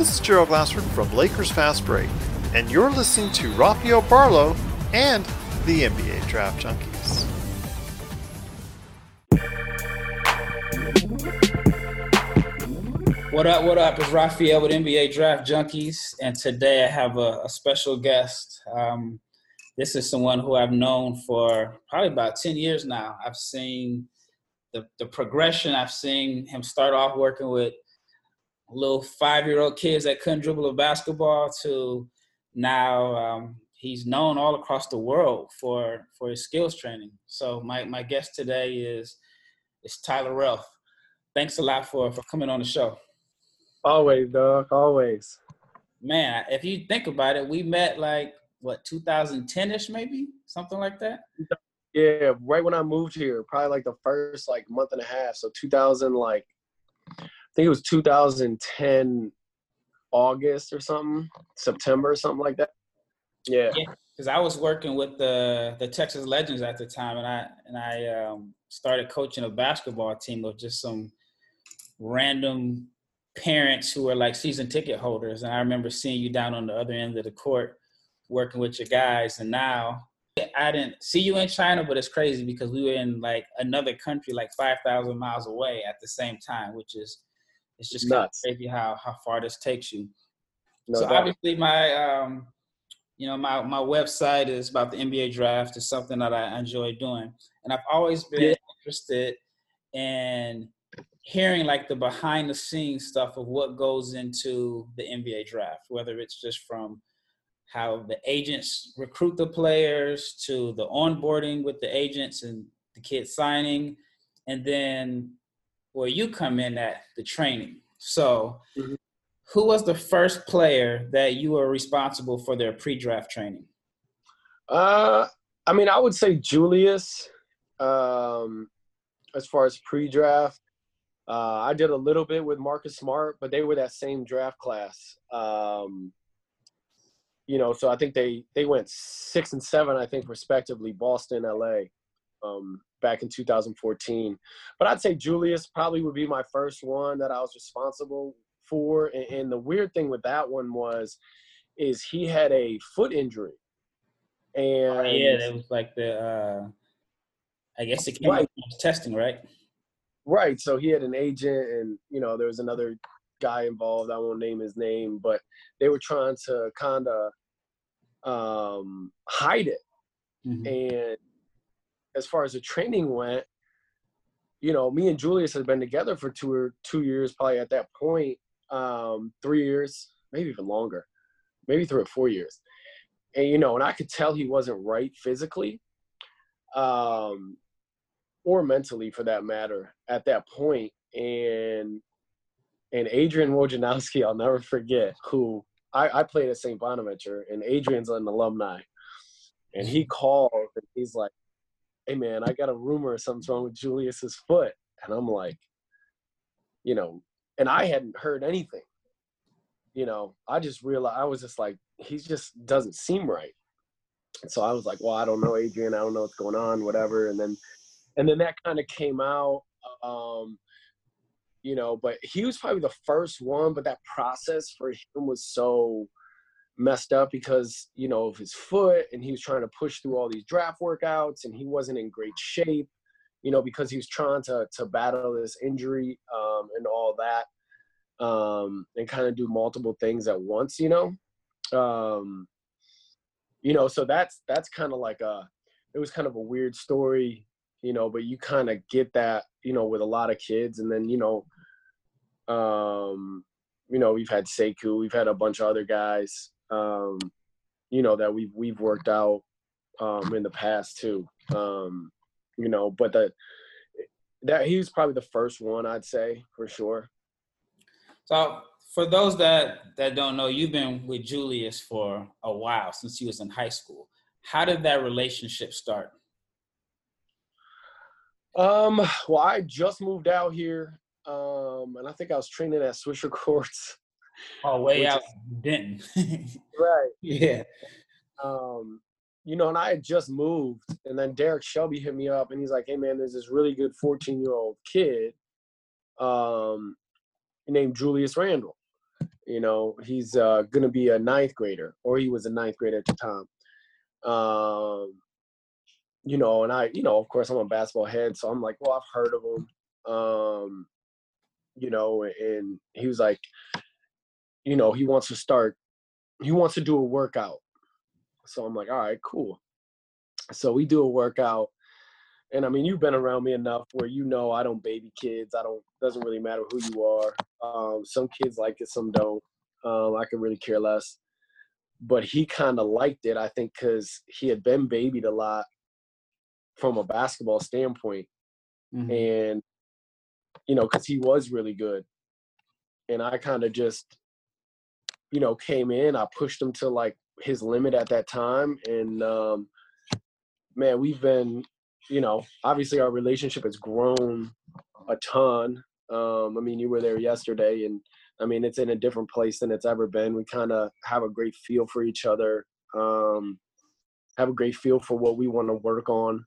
This is Gerald Glassford from Lakers Fast Break, and you're listening to Rafael Barlow and the NBA Draft Junkies. What up, what up? It's Rafael with NBA Draft Junkies, and today I have a, a special guest. Um, this is someone who I've known for probably about 10 years now. I've seen the, the progression, I've seen him start off working with little five year old kids that couldn't dribble a basketball to now um, he's known all across the world for, for his skills training. So, my, my guest today is, is Tyler Relph. Thanks a lot for, for coming on the show. Always, dog. Always. Man, if you think about it, we met like what 2010ish, maybe something like that. Yeah, right when I moved here, probably like the first like month and a half. So 2000, like think it was 2010 August or something, September or something like that. Yeah. Because yeah, I was working with the the Texas Legends at the time, and I and I um, started coaching a basketball team of just some random parents who were like season ticket holders. And I remember seeing you down on the other end of the court working with your guys. And now I didn't see you in China, but it's crazy because we were in like another country, like 5,000 miles away at the same time, which is, it's just Nuts. crazy how, how far this takes you. No so doubt. obviously my, um, you know, my, my website is about the NBA draft. It's something that I enjoy doing. And I've always been yeah. interested in hearing like the behind the scenes stuff of what goes into the NBA draft, whether it's just from how the agents recruit the players to the onboarding with the agents and the kids signing, and then where you come in at the training. So, mm-hmm. who was the first player that you were responsible for their pre-draft training? Uh, I mean, I would say Julius. Um, as far as pre-draft, uh, I did a little bit with Marcus Smart, but they were that same draft class. Um, you know, so I think they they went six and seven, I think, respectively, Boston, LA, um, back in 2014. But I'd say Julius probably would be my first one that I was responsible for. And, and the weird thing with that one was, is he had a foot injury. And oh, yeah, that was like the, uh, I guess it came right. testing, right? Right. So he had an agent, and you know there was another guy involved. I won't name his name, but they were trying to kind of um, hide it. Mm-hmm. And as far as the training went, you know, me and Julius had been together for two or two years, probably at that point, um, three years, maybe even longer, maybe three or four years. And you know, and I could tell he wasn't right physically. Um, or mentally for that matter at that point. and and Adrian Wojnarowski, I'll never forget, who I, I played at St. Bonaventure, and Adrian's an alumni. And he called and he's like, Hey man, I got a rumor something's wrong with Julius's foot. And I'm like, you know, and I hadn't heard anything. You know, I just realized I was just like, he just doesn't seem right. And so I was like, well, I don't know, Adrian. I don't know what's going on, whatever. And then and then that kind of came out um, you know but he was probably the first one but that process for him was so messed up because you know of his foot and he was trying to push through all these draft workouts and he wasn't in great shape you know because he was trying to to battle this injury um, and all that um, and kind of do multiple things at once you know um, you know so that's that's kind of like a it was kind of a weird story you know, but you kind of get that, you know, with a lot of kids. And then, you know, um, you know, we've had Sekou, we've had a bunch of other guys, um, you know, that we've we've worked out um, in the past too. Um, you know, but that that he was probably the first one I'd say for sure. So for those that that don't know, you've been with Julius for a while since he was in high school. How did that relationship start? Um, well, I just moved out here, um, and I think I was training at Swisher Courts. Oh, way out Denton. right. Yeah. Um, you know, and I had just moved, and then Derek Shelby hit me up, and he's like, "Hey, man, there's this really good 14 year old kid, um, named Julius Randle." You know, he's uh, going to be a ninth grader, or he was a ninth grader at the time. Um, you know, and I, you know, of course, I'm a basketball head, so I'm like, well, I've heard of him. Um, you know, and he was like, you know, he wants to start, he wants to do a workout. So I'm like, all right, cool. So we do a workout. And I mean, you've been around me enough where you know I don't baby kids. I don't, doesn't really matter who you are. Um, some kids like it, some don't. Um, I could really care less. But he kind of liked it, I think, because he had been babied a lot from a basketball standpoint. Mm-hmm. And, you know, because he was really good. And I kind of just, you know, came in, I pushed him to like his limit at that time. And, um, man, we've been, you know, obviously our relationship has grown a ton. Um, I mean, you were there yesterday, and I mean, it's in a different place than it's ever been. We kind of have a great feel for each other, um, have a great feel for what we want to work on.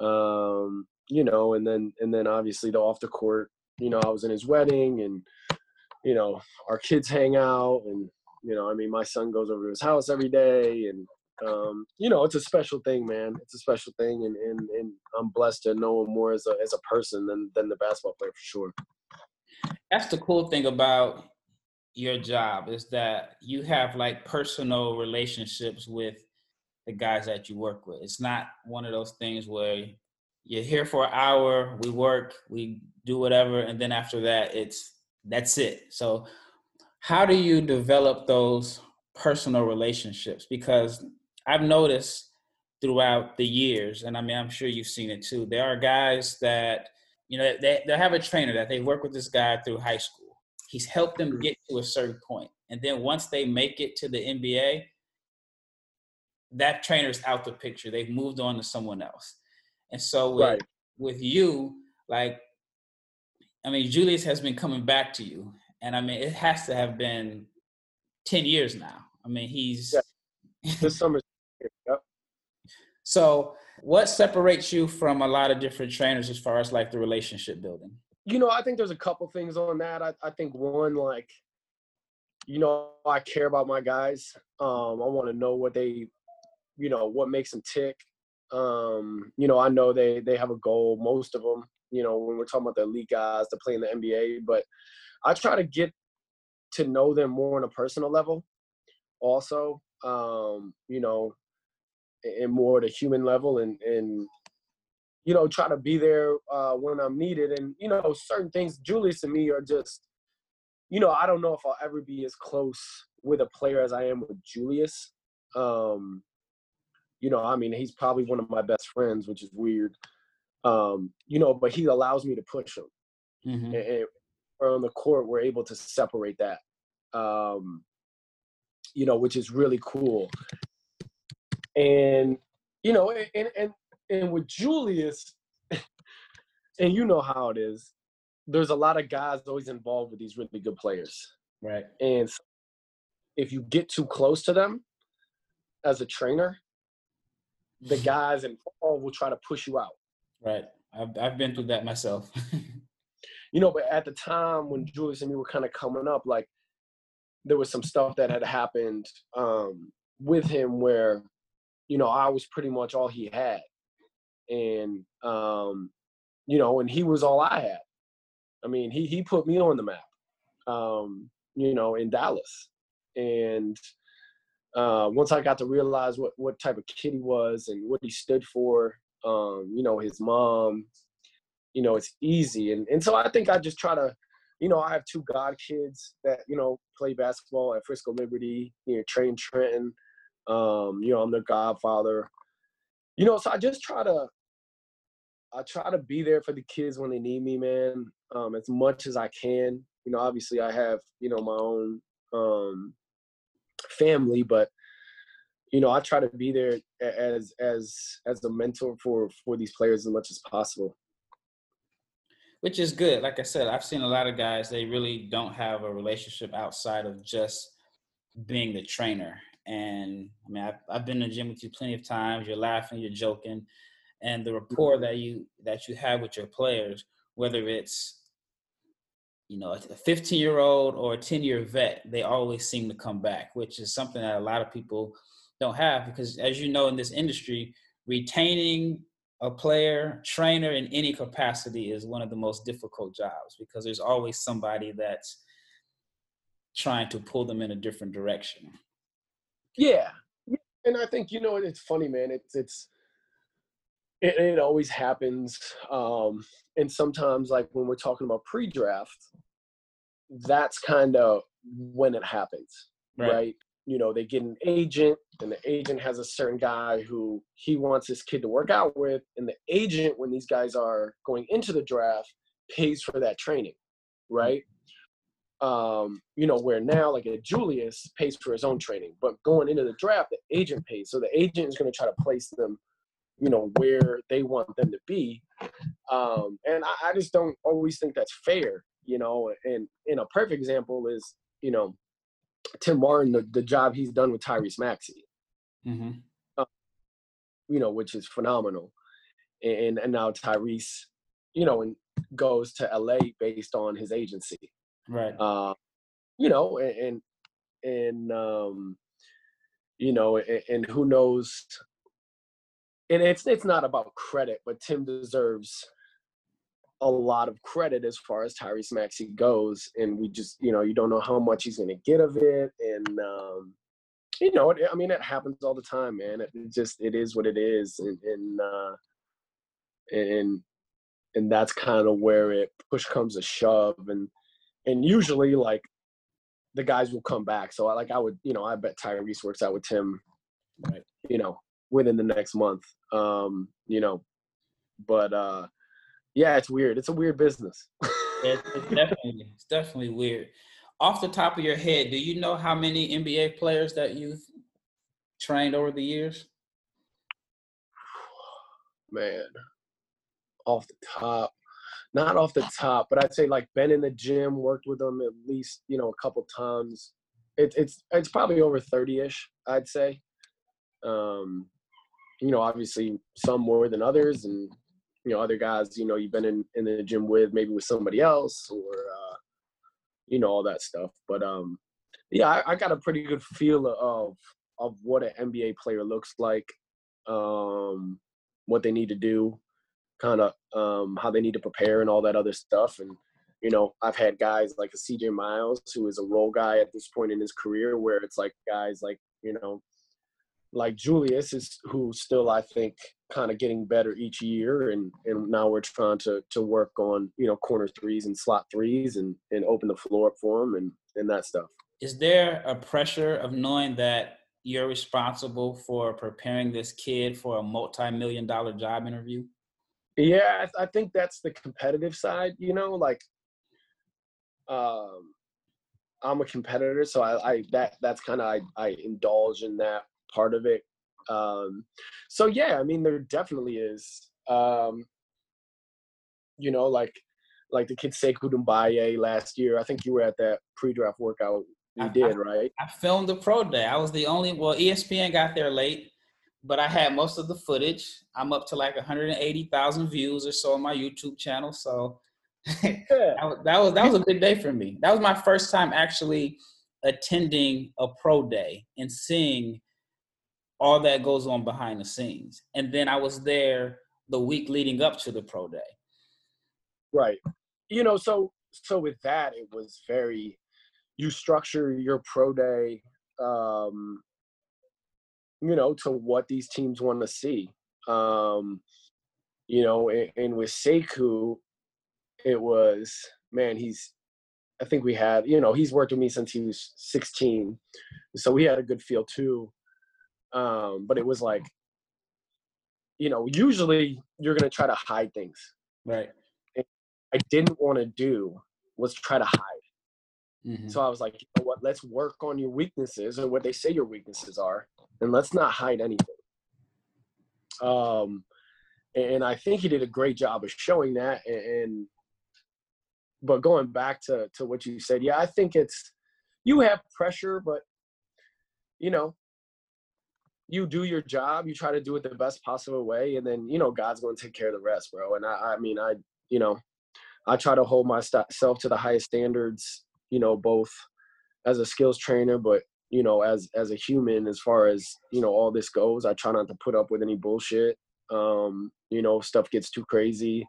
Um, you know, and then and then obviously the off the court. You know, I was in his wedding, and you know, our kids hang out, and you know, I mean, my son goes over to his house every day, and um, you know, it's a special thing, man. It's a special thing, and, and, and I'm blessed to know him more as a as a person than than the basketball player for sure. That's the cool thing about your job is that you have like personal relationships with the guys that you work with. It's not one of those things where you're here for an hour, we work, we do whatever, and then after that, it's that's it. So, how do you develop those personal relationships? Because I've noticed throughout the years, and I mean, I'm sure you've seen it too. There are guys that, you know, they, they have a trainer that they work with this guy through high school. He's helped them mm-hmm. get to a certain point. And then once they make it to the NBA, that trainer's out the picture. They've moved on to someone else. And so with, right. with you, like, I mean, Julius has been coming back to you. And I mean, it has to have been 10 years now. I mean, he's. Yeah. This summer's Yep. So, what separates you from a lot of different trainers as far as like the relationship building? You know, I think there's a couple things on that. I, I think one, like, you know, I care about my guys. Um, I want to know what they, you know, what makes them tick. Um, you know, I know they they have a goal. Most of them, you know, when we're talking about the elite guys to play in the NBA, but I try to get to know them more on a personal level. Also, um, you know, and more at a human level and and you know try to be there uh, when I'm needed. And you know certain things, Julius and me are just you know I don't know if I'll ever be as close with a player as I am with Julius. Um, you know, I mean, he's probably one of my best friends, which is weird. Um, you know, but he allows me to push him. Mm-hmm. And, and on the court, we're able to separate that. Um, you know, which is really cool and you know, and and and with Julius, and you know how it is. There's a lot of guys always involved with these really good players, right? And if you get too close to them as a trainer, the guys involved will try to push you out. Right. I've I've been through that myself. you know, but at the time when Julius and me were kind of coming up, like there was some stuff that had happened um, with him where you know, I was pretty much all he had. And um, you know, and he was all I had. I mean, he he put me on the map. Um, you know, in Dallas. And uh, once I got to realize what what type of kid he was and what he stood for, um, you know, his mom, you know, it's easy. And and so I think I just try to, you know, I have two god kids that, you know, play basketball at Frisco Liberty, you know, train Trenton. Um, you know, I'm their godfather. You know, so I just try to I try to be there for the kids when they need me, man, um, as much as I can. You know, obviously I have, you know, my own um family, but you know, I try to be there as as as a mentor for for these players as much as possible. Which is good. Like I said, I've seen a lot of guys they really don't have a relationship outside of just being the trainer. And I mean, I've, I've been in the gym with you plenty of times. You're laughing, you're joking, and the rapport that you that you have with your players, whether it's you know, a 15 year old or a 10 year vet, they always seem to come back, which is something that a lot of people don't have because, as you know, in this industry, retaining a player, trainer in any capacity is one of the most difficult jobs because there's always somebody that's trying to pull them in a different direction. Yeah. And I think, you know, it's funny, man. It's, it's, it, it always happens. Um, and sometimes, like when we're talking about pre draft, that's kind of when it happens, right. right? You know, they get an agent, and the agent has a certain guy who he wants his kid to work out with, and the agent, when these guys are going into the draft, pays for that training, right? Um, you know, where now, like a Julius pays for his own training, but going into the draft, the agent pays. So the agent is going to try to place them you know where they want them to be um, and I, I, just don't always think that's fair you know and in a perfect example is you know tim martin the, the job he's done with tyrese maxey. Mm-hmm. uh, you know which is phenomenal. And and now tyrese you know and goes to la based on his agency. Right. Uh, you know and and, and um you know and, and who knows? And it's it's not about credit, but Tim deserves a lot of credit as far as Tyrese Maxey goes, and we just you know you don't know how much he's going to get of it, and um, you know it, I mean it happens all the time, man. It, it just it is what it is, and and uh, and and that's kind of where it push comes to shove, and and usually like the guys will come back. So I like I would you know I bet Tyrese works out with Tim, right. you know within the next month. Um, you know, but uh, yeah, it's weird. It's a weird business. it's, it's definitely it's definitely weird. Off the top of your head, do you know how many NBA players that you've trained over the years? Man, off the top, not off the top, but I'd say like been in the gym, worked with them at least you know a couple times. It, it's it's probably over thirty ish, I'd say. Um, you know, obviously some more than others, and you know, other guys, you know, you've been in in the gym with maybe with somebody else or uh, you know all that stuff. But um, yeah, I, I got a pretty good feel of of what an NBA player looks like, um, what they need to do, kind of um, how they need to prepare and all that other stuff. And you know, I've had guys like a CJ Miles who is a role guy at this point in his career, where it's like guys like you know like Julius is who still I think kind of getting better each year and and now we're trying to to work on you know corner threes and slot threes and and open the floor up for them and and that stuff. Is there a pressure of knowing that you're responsible for preparing this kid for a multi-million dollar job interview? Yeah, I, I think that's the competitive side. You know, like um, I'm a competitor, so I, I that that's kind of I, I indulge in that part of it. Um, so yeah, I mean, there definitely is. Um, you know, like like the kid Sekou Doumbouya last year. I think you were at that pre-draft workout we I, did, right? I filmed the pro day. I was the only. Well, ESPN got there late, but I had most of the footage. I'm up to like 180,000 views or so on my YouTube channel. So yeah. that, that was that was a big day for me. That was my first time actually attending a pro day and seeing all that goes on behind the scenes. And then I was there the week leading up to the pro day. Right. You know, so so with that it was very you structure your pro day um you know to what these teams want to see. Um you know, and, and with Sekou it was man, he's I think we had, you know, he's worked with me since he was 16. So we had a good feel too um, but it was like, you know, usually you're gonna try to hide things. Right. And I didn't want to do was try to hide. Mm-hmm. So I was like, you know what? Let's work on your weaknesses and what they say your weaknesses are, and let's not hide anything. Um, and I think he did a great job of showing that. And but going back to to what you said, yeah, I think it's you have pressure, but you know, you do your job, you try to do it the best possible way, and then you know God's going to take care of the rest, bro. And I, I mean, I, you know, I try to hold myself to the highest standards, you know, both as a skills trainer, but you know, as as a human, as far as you know, all this goes. I try not to put up with any bullshit. Um, you know, stuff gets too crazy.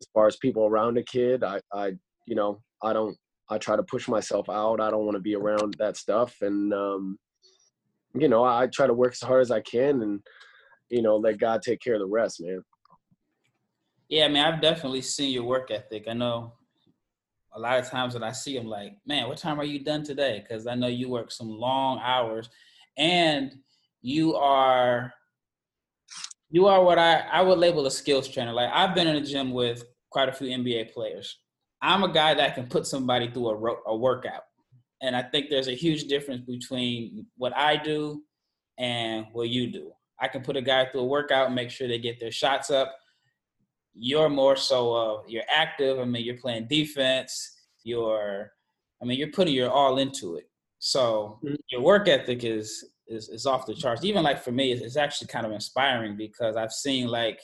As far as people around a kid, I, I, you know, I don't. I try to push myself out. I don't want to be around that stuff, and um, you know, I try to work as hard as I can, and you know, let God take care of the rest, man. Yeah, I mean, I've definitely seen your work ethic. I know a lot of times that I see them, like, man, what time are you done today? Because I know you work some long hours, and you are you are what I I would label a skills trainer. Like I've been in a gym with quite a few NBA players. I'm a guy that can put somebody through a, a workout, and I think there's a huge difference between what I do and what you do. I can put a guy through a workout and make sure they get their shots up you're more so uh, you're active. I mean, you're playing defense. You're, I mean, you're putting your all into it. So mm-hmm. your work ethic is, is is off the charts. Even like for me, it's actually kind of inspiring because I've seen like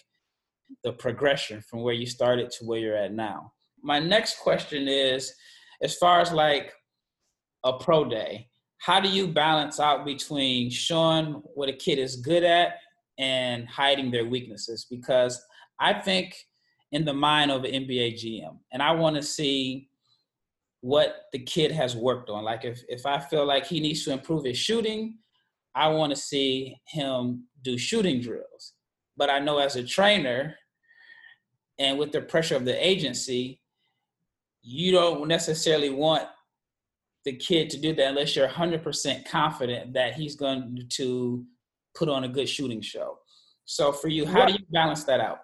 the progression from where you started to where you're at now. My next question is, as far as like a pro day, how do you balance out between showing what a kid is good at and hiding their weaknesses? Because I think in the mind of an NBA GM, and I want to see what the kid has worked on. Like if if I feel like he needs to improve his shooting, I want to see him do shooting drills. But I know as a trainer, and with the pressure of the agency, you don't necessarily want the kid to do that unless you're 100% confident that he's going to put on a good shooting show. So for you, how do you balance that out?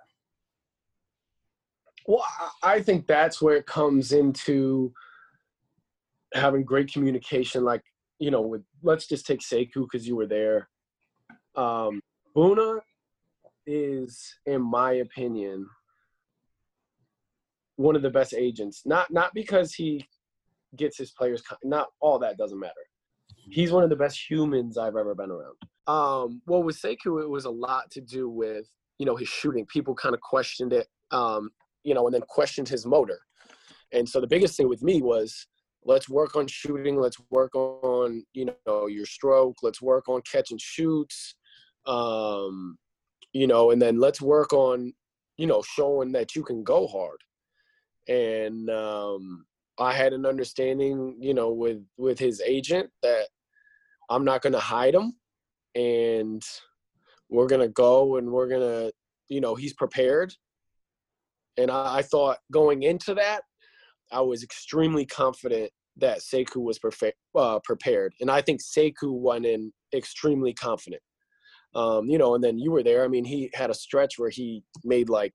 Well, I think that's where it comes into having great communication. Like, you know, with let's just take Sekou because you were there. Um, Bouna is, in my opinion, one of the best agents. Not not because he gets his players. Not all that doesn't matter. He's one of the best humans I've ever been around. Um, well, with Sekou, it was a lot to do with you know his shooting. People kind of questioned it. Um, you know, and then questioned his motor. And so the biggest thing with me was let's work on shooting, let's work on, you know, your stroke, let's work on catch and shoots. Um, you know, and then let's work on, you know, showing that you can go hard. And um I had an understanding, you know, with with his agent that I'm not going to hide him and we're going to go and we're going to, you know, he's prepared and I, I thought going into that, I was extremely confident that Sekou was perfect, uh, prepared. And I think Sekou went in extremely confident. Um, you know, and then you were there. I mean, he had a stretch where he made like,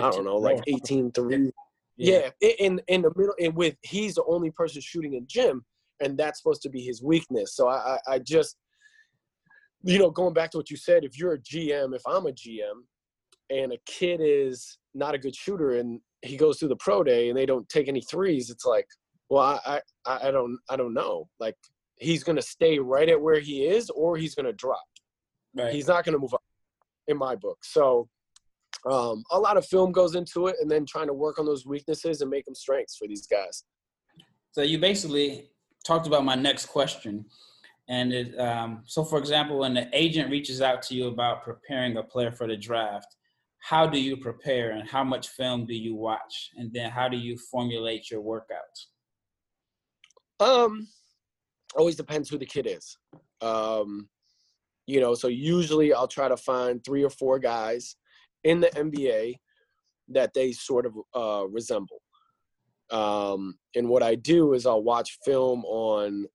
I don't know, like 18 threes. Yeah. yeah, in in the middle, and with he's the only person shooting in gym, and that's supposed to be his weakness. So I, I, I just, you know, going back to what you said, if you're a GM, if I'm a GM, and a kid is not a good shooter and he goes through the pro day and they don't take any threes, it's like, well, I I, I don't I don't know. Like he's gonna stay right at where he is or he's gonna drop. Right. He's not gonna move up in my book. So um, a lot of film goes into it and then trying to work on those weaknesses and make them strengths for these guys. So you basically talked about my next question. And it, um, so, for example, when the agent reaches out to you about preparing a player for the draft, how do you prepare and how much film do you watch and then how do you formulate your workouts um always depends who the kid is um you know so usually i'll try to find three or four guys in the nba that they sort of uh, resemble um and what i do is i'll watch film on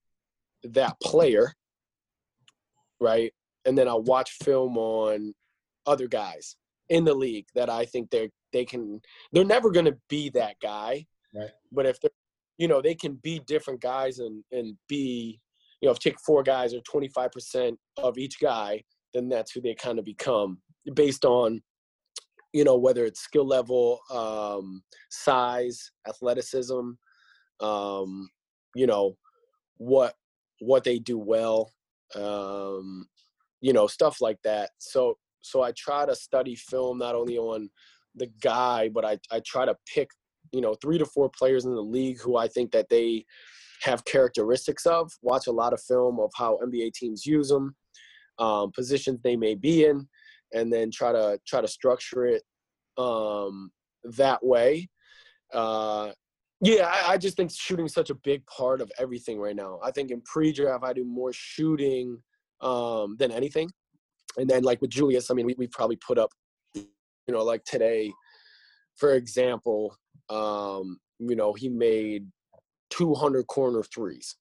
that player right and then i'll watch film on other guys in the league that I think they they can they're never going to be that guy. Right. But if they're you know they can be different guys and and be you know if take four guys or 25% of each guy then that's who they kind of become based on you know whether it's skill level um size athleticism um you know what what they do well um you know stuff like that so so I try to study film not only on the guy, but I, I try to pick you know three to four players in the league who I think that they have characteristics of. Watch a lot of film of how NBA teams use them, um, positions they may be in, and then try to try to structure it um, that way. Uh, yeah, I, I just think shooting such a big part of everything right now. I think in pre-draft I do more shooting um, than anything, and then like with Julius, I mean we we probably put up, you know, like today, for example, um, you know he made 200 corner threes.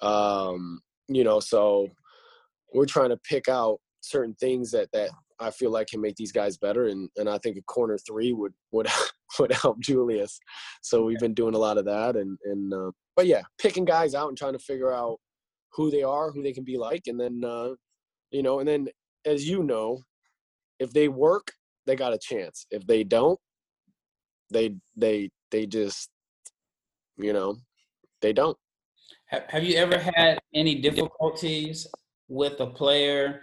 Um, you know, so we're trying to pick out certain things that that I feel like can make these guys better, and and I think a corner three would would would help Julius. So we've been doing a lot of that, and and uh, but yeah, picking guys out and trying to figure out who they are, who they can be like, and then uh, you know, and then as you know, if they work, they got a chance. If they don't, they they they just you know they don't. Have you ever had any difficulties with a player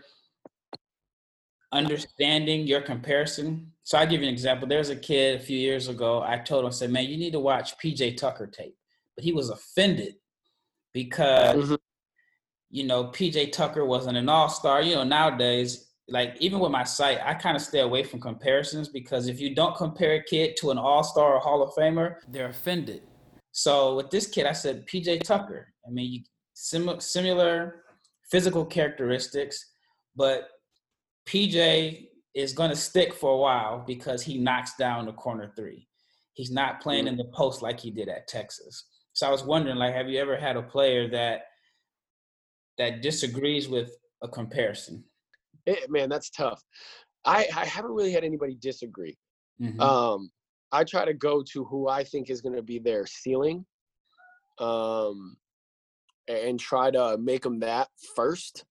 understanding your comparison. So I'll give you an example. There's a kid a few years ago, I told him, I said, man, you need to watch PJ Tucker tape. But he was offended because, mm-hmm. you know, PJ Tucker wasn't an all star. You know, nowadays, like even with my site, I kind of stay away from comparisons because if you don't compare a kid to an all star or Hall of Famer, they're offended. So with this kid, I said, PJ Tucker. I mean, you, sim- similar physical characteristics, but PJ is going to stick for a while because he knocks down the corner three. He's not playing in the post like he did at Texas. So I was wondering, like, have you ever had a player that that disagrees with a comparison? It, eh, man, that's tough. I, I haven't really had anybody disagree. Mm-hmm. Um, I try to go to who I think is going to be their ceiling, um, and try to make them that first,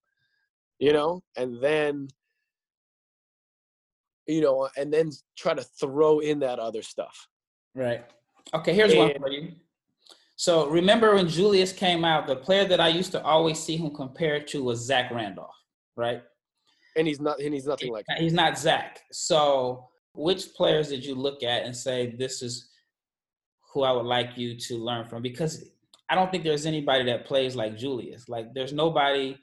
you know, and then you know, uh, and then try to throw in that other stuff. Right. Okay, here's and, one for you. So remember when Julius came out, the player that I used to always see him compared to was Zach Randolph, right? And he's not and he's nothing like that. He's not Zach. So which players did you look at and say this is who I would like you to learn from? Because I don't think there's anybody that plays like Julius. Like there's nobody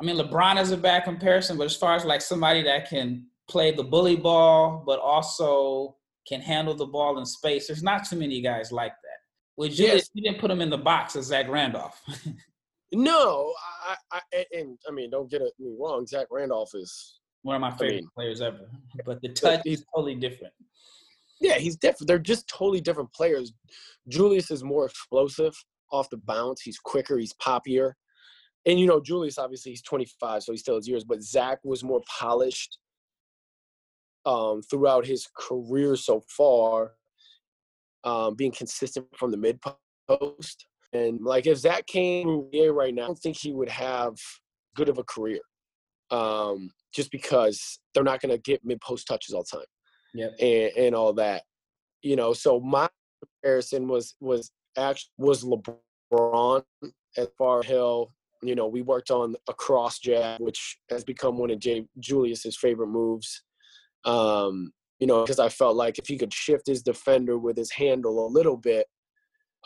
I mean LeBron is a bad comparison, but as far as like somebody that can play the bully ball, but also can handle the ball in space. There's not too many guys like that. With Julius, yes. you didn't put him in the box as Zach Randolph. no, I, I, and I mean, don't get me wrong. Zach Randolph is one of my favorite I mean, players ever, but the touch is totally different. Yeah, he's different. They're just totally different players. Julius is more explosive off the bounce. He's quicker. He's poppier. And you know, Julius obviously he's 25, so he still has years. But Zach was more polished um, throughout his career so far, um, being consistent from the mid post. And like if Zach came here right now, I don't think he would have good of a career. Um, just because they're not going to get mid post touches all the time. Yeah. And, and all that. You know, so my comparison was was actually was LeBron at Far Hill. You know, we worked on a cross jab, which has become one of Jay Julius's favorite moves. Um, you know, because I felt like if he could shift his defender with his handle a little bit,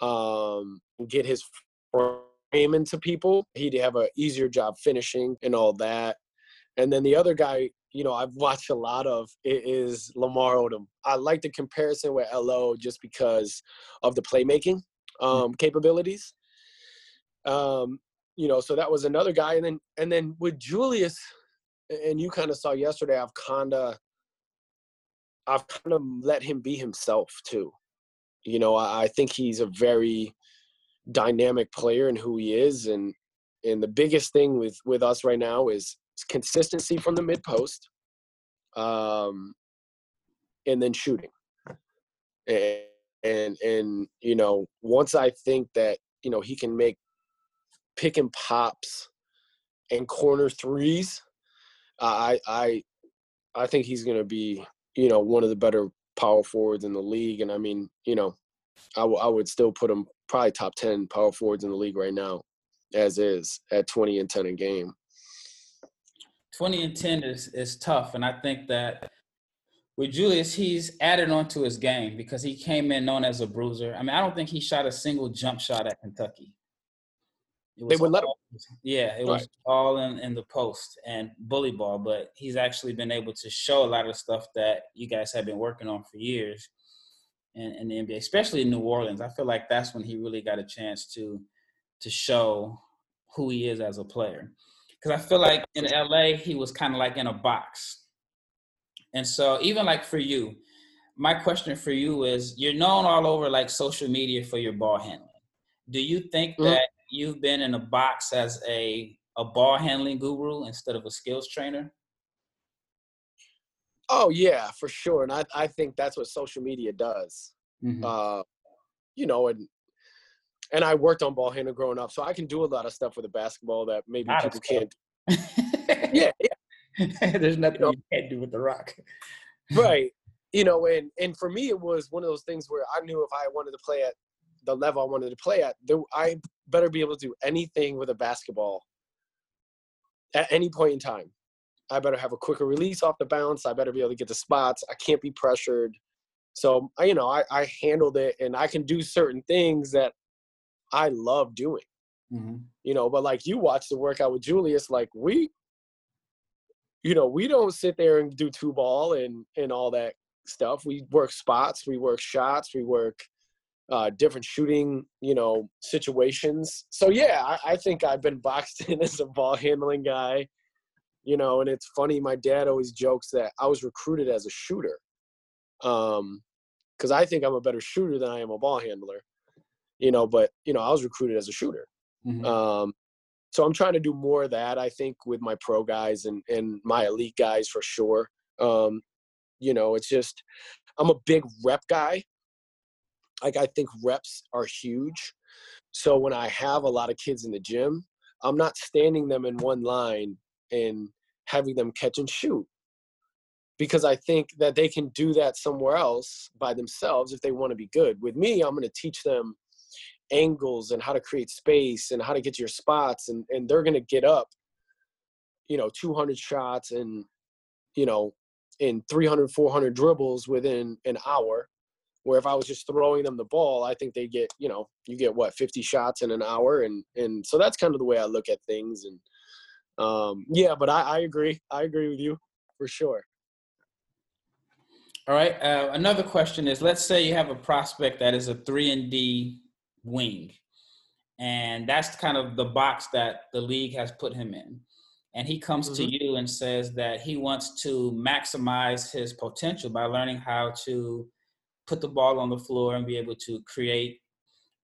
um, get his frame into people, he'd have an easier job finishing and all that. And then the other guy, you know, I've watched a lot of is Lamar Odom. I like the comparison with LO just because of the playmaking mm. um, capabilities. Um, you know, so that was another guy. And then and then with Julius, and you kind of saw yesterday, I've kind of I've kind of let him be himself too. You know, I, I think he's a very dynamic player in who he is, and and the biggest thing with with us right now is consistency from the mid post, um, and then shooting. And, and and you know, once I think that you know he can make pick and pops and corner threes, I I I think he's going to be you know, one of the better power forwards in the league. And I mean, you know, I, w- I would still put him probably top 10 power forwards in the league right now, as is at 20 and 10 a game. 20 and 10 is, is tough. And I think that with Julius, he's added on to his game because he came in known as a bruiser. I mean, I don't think he shot a single jump shot at Kentucky. They would let him. Yeah, it was all in, in the post and bully ball, but he's actually been able to show a lot of stuff that you guys have been working on for years in, in the NBA, especially in New Orleans. I feel like that's when he really got a chance to to show who he is as a player. Because I feel like in LA, he was kind of like in a box and so even like for you, my question for you is you're known all over like social media for your ball handling. Do you think mm-hmm. that you've been in a box as a a ball handling guru instead of a skills trainer? Oh yeah, for sure. And I, I think that's what social media does. Mm-hmm. Uh, you know, and and I worked on ball handling growing up, so I can do a lot of stuff with a basketball that maybe Not people can't. yeah, yeah, There's nothing you, know, you can't do with the rock. right. You know, and and for me, it was one of those things where I knew if I wanted to play at the level I wanted to play at, there, I better be able to do anything with a basketball at any point in time. I better have a quicker release off the bounce. I better be able to get the spots. I can't be pressured. So, you know, I, I handled it and I can do certain things that I love doing. Mm-hmm. You know, but like you watch the workout with Julius, like we you know, we don't sit there and do two ball and and all that stuff. We work spots, we work shots, we work uh, different shooting, you know, situations. So yeah, I, I think I've been boxed in as a ball handling guy, you know. And it's funny, my dad always jokes that I was recruited as a shooter, um, because I think I'm a better shooter than I am a ball handler, you know. But you know, I was recruited as a shooter. Mm-hmm. Um, so I'm trying to do more of that. I think with my pro guys and and my elite guys for sure. Um, you know, it's just I'm a big rep guy. Like I think reps are huge. So when I have a lot of kids in the gym, I'm not standing them in one line and having them catch and shoot because I think that they can do that somewhere else by themselves if they want to be good. With me, I'm going to teach them angles and how to create space and how to get to your spots and, and they're going to get up you know 200 shots and you know in 300 400 dribbles within an hour where if i was just throwing them the ball i think they get you know you get what 50 shots in an hour and and so that's kind of the way i look at things and um yeah but i i agree i agree with you for sure all right uh, another question is let's say you have a prospect that is a 3 and d wing. And that's kind of the box that the league has put him in. And he comes mm-hmm. to you and says that he wants to maximize his potential by learning how to put the ball on the floor and be able to create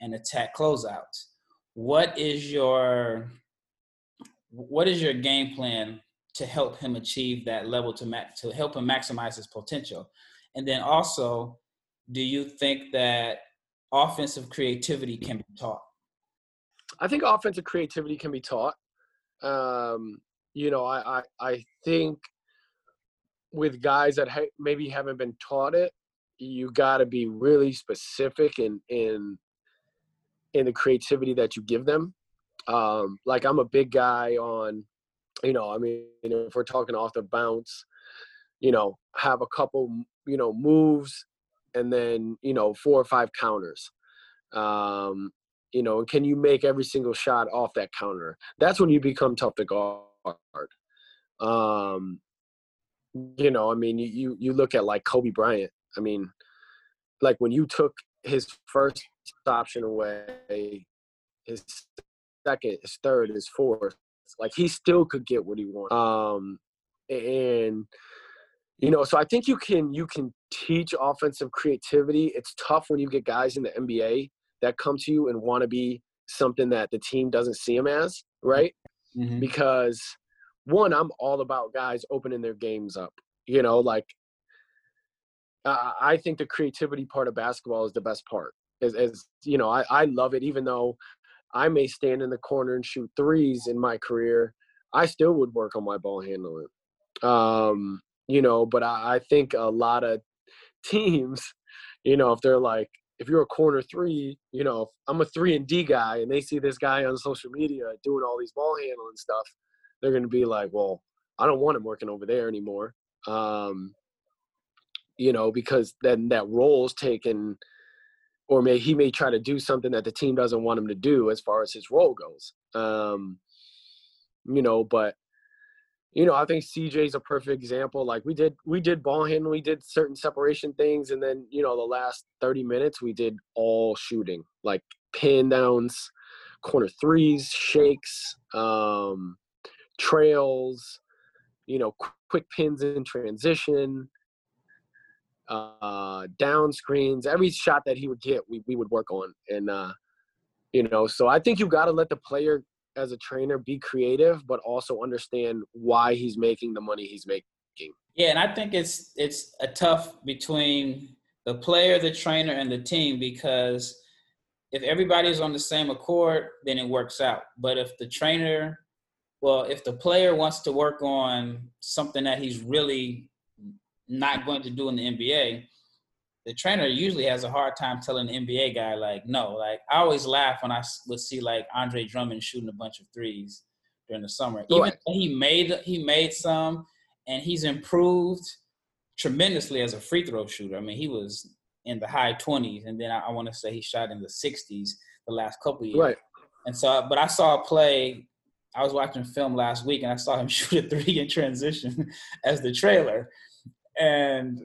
and attack closeouts. What is your what is your game plan to help him achieve that level to ma- to help him maximize his potential? And then also, do you think that offensive creativity can be taught? I think offensive creativity can be taught. Um, you know, I, I, I think with guys that ha- maybe haven't been taught it, you got to be really specific in in in the creativity that you give them. Um, like I'm a big guy on, you know, I mean, if we're talking off the bounce, you know, have a couple, you know, moves and then you know four or five counters. Um you know can you make every single shot off that counter? That's when you become tough to guard. Um you know i mean you you, you look at like kobe bryant i mean like when you took his first option away his second his third his fourth like he still could get what he wanted. Um and you know so i think you can you can teach offensive creativity. It's tough when you get guys in the nba that come to you and want to be something that the team doesn't see them as right? Mm-hmm. because one i'm all about guys opening their games up you know like uh, i think the creativity part of basketball is the best part as, as you know I, I love it even though i may stand in the corner and shoot threes in my career i still would work on my ball handling um you know, but I, I think a lot of teams, you know, if they're like, if you're a corner three, you know, I'm a three and D guy, and they see this guy on social media doing all these ball handling stuff, they're going to be like, well, I don't want him working over there anymore. Um, you know, because then that role is taken, or may he may try to do something that the team doesn't want him to do as far as his role goes. Um, you know, but you know, I think CJ's a perfect example. Like we did, we did ball handling, we did certain separation things, and then you know, the last thirty minutes we did all shooting, like pin downs, corner threes, shakes, um, trails, you know, quick pins in transition, uh, down screens. Every shot that he would get, we we would work on, and uh, you know, so I think you got to let the player as a trainer be creative, but also understand why he's making the money he's making. Yeah, and I think it's it's a tough between the player, the trainer, and the team because if everybody's on the same accord, then it works out. But if the trainer, well, if the player wants to work on something that he's really not going to do in the NBA, the trainer usually has a hard time telling the NBA guy like, no. Like I always laugh when I would see like Andre Drummond shooting a bunch of threes during the summer. Even he made he made some, and he's improved tremendously as a free throw shooter. I mean, he was in the high 20s, and then I, I want to say he shot in the 60s the last couple years. Right. And so, but I saw a play. I was watching film last week, and I saw him shoot a three in transition as the trailer, and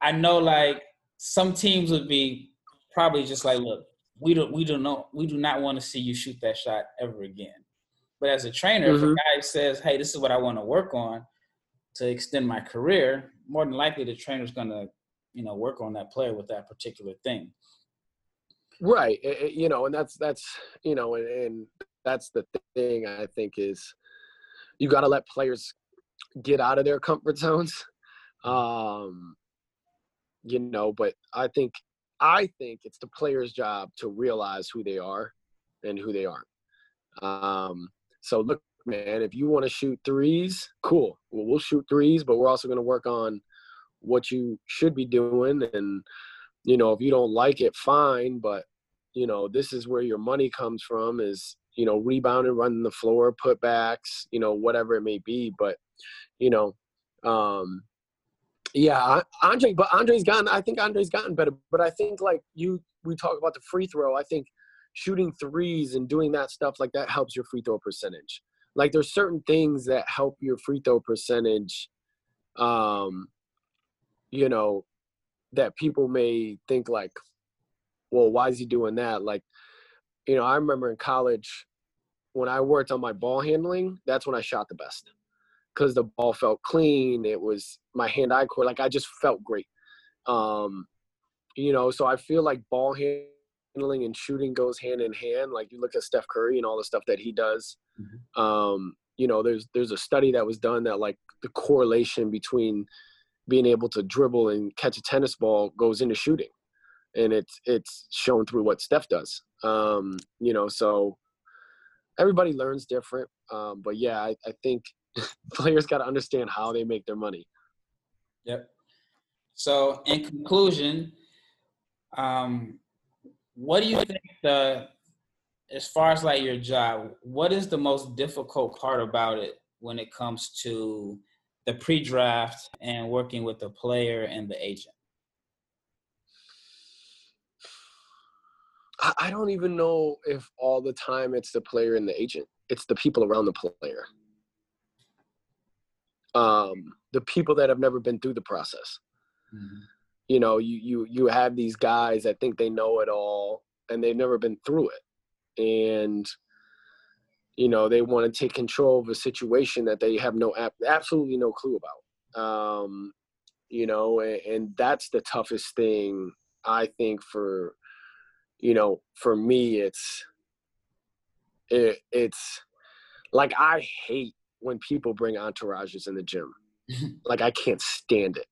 I know like some teams would be probably just like, look, we don't, we don't know, we do not want to see you shoot that shot ever again. But as a trainer, mm-hmm. if a mm-hmm. guy says, hey, this is what I want to work on to extend my career, more than likely the trainer's going to you know work on that player with that particular thing right you know and that's that's you know and, and that's the thing i think is you got to let players get out of their comfort zones um you know but i think i think it's the player's job to realize who they are and who they aren't. Um so look man if you want to shoot threes cool. Well, we'll shoot threes but we're also going to work on what you should be doing. And you know if you don't like it fine but you know this is where your money comes from is you know rebounding running the floor putbacks you know whatever it may be. But you know um yeah andre but andre's gotten i think andre's gotten better but i think like you we talk about the free throw i think shooting threes and doing that stuff like that helps your free throw percentage like there's certain things that help your free throw percentage um you know, that people may think like, well, why is he doing that? Like, you know, I remember in college when I worked on my ball handling, that's when I shot the best because the ball felt clean. It was my hand eye core, like I just felt great. Um, you know, so I feel like ball handling and shooting goes hand in hand. Like you look at Steph Curry and all the stuff that he does. Mm-hmm. Um, you know, there's there's a study that was done that like the correlation between being able to dribble and catch a tennis ball goes into shooting and it's it's shown through what steph does um you know so everybody learns different um but yeah i, I think players got to understand how they make their money yep so in conclusion um what do you think the as far as like your job what is the most difficult part about it when it comes to the pre-draft and working with the player and the agent? I don't even know if all the time it's the player and the agent. It's the people around the player. Um, the people that have never been through the process. Mm-hmm. You know, you you you have these guys that think they know it all and they've never been through it. And you know they want to take control of a situation that they have no absolutely no clue about um, you know and, and that's the toughest thing i think for you know for me it's it, it's like i hate when people bring entourages in the gym like i can't stand it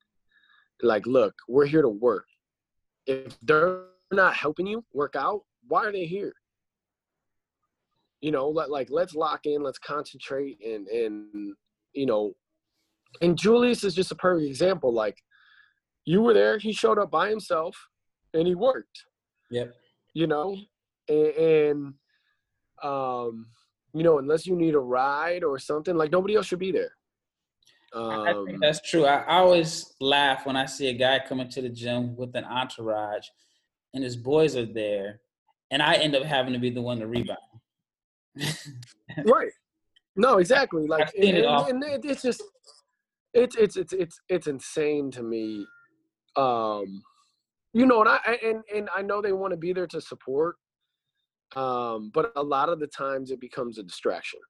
like look we're here to work if they're not helping you work out why are they here you know, let, like let's lock in, let's concentrate, and and you know, and Julius is just a perfect example. Like you were there, he showed up by himself, and he worked. Yep. You know, and, and um, you know, unless you need a ride or something, like nobody else should be there. I think Um, that's true. I, I always laugh when I see a guy coming to the gym with an entourage, and his boys are there, and I end up having to be the one to rebound. right. No, exactly. Like, and, it and- and it's just, it's it's it's it's it's insane to me. Um, you know, and I I- and and I know they want to be there to support, um, but a lot of the times it becomes a distraction,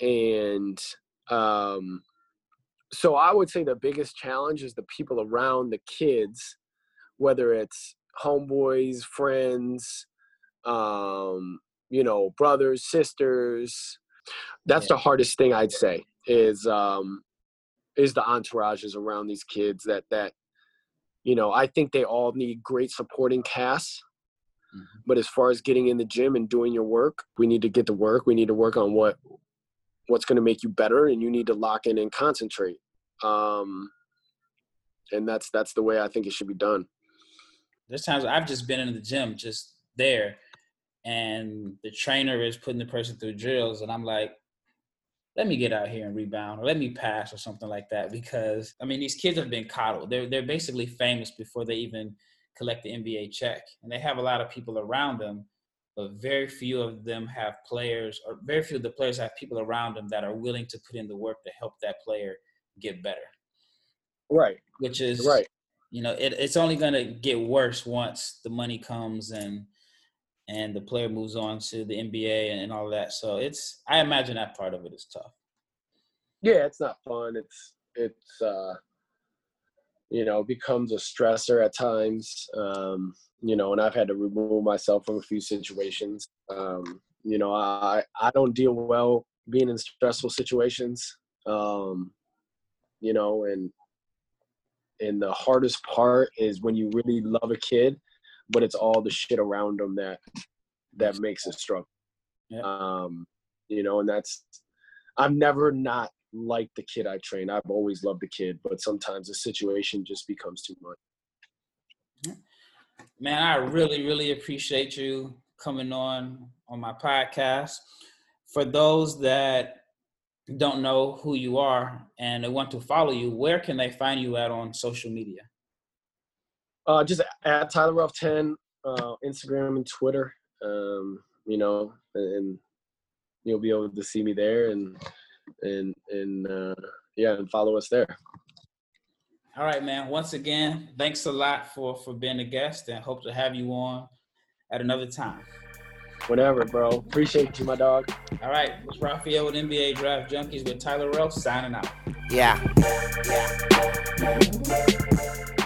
and um, so I would say the biggest challenge is the people around the kids, whether it's homeboys, friends, um, you know, brothers, sisters. That's the hardest thing I'd say is um, is the entourages around these kids that that you know I think they all need great supporting casts. Mhm. But as far as getting in the gym and doing your work, we need to get to work. We need to work on what what's going to make you better, and you need to lock in and concentrate. Um, and that's that's the way I think it should be done. There's times I've just been in the gym, just there, and the trainer is putting the person through drills, and I'm like, let me get out here and rebound, or let me pass, or something like that. Because I mean, these kids have been coddled. They're they're basically famous before they even collect the NBA check, and they have a lot of people around them, but very few of them have players, or very few of the players have people around them that are willing to put in the work to help that player get better. Right. Which is Right. you know it, it's only going to get worse once the money comes and and the player moves on to the nba and, and all that so it's i imagine that part of it is tough yeah it's not fun it's it's uh you know becomes a stressor at times um you know and i've had to remove myself from a few situations um you know i i don't deal well being in stressful situations um you know and and the hardest part is when you really love a kid but it's all the shit around them that that makes it struggle Yeah. um you know and that's i've never not liked the kid i train i've always loved the kid but sometimes the situation just becomes too much. Man i really really appreciate you coming on on my podcast. For those that don't know who you are and they want to follow you where can they find you at on social media? Uh just at tyler relph 10 uh instagram and twitter. Um you know and you'll be able to see me there and and and uh yeah and follow us there all right man once again thanks a lot for for being a guest and hope to have you on at another time Whatever, bro appreciate you my dog All right, it's Raphael with NBA Draft Junkies with Tyler Relph signing out. Yeah. Yeah.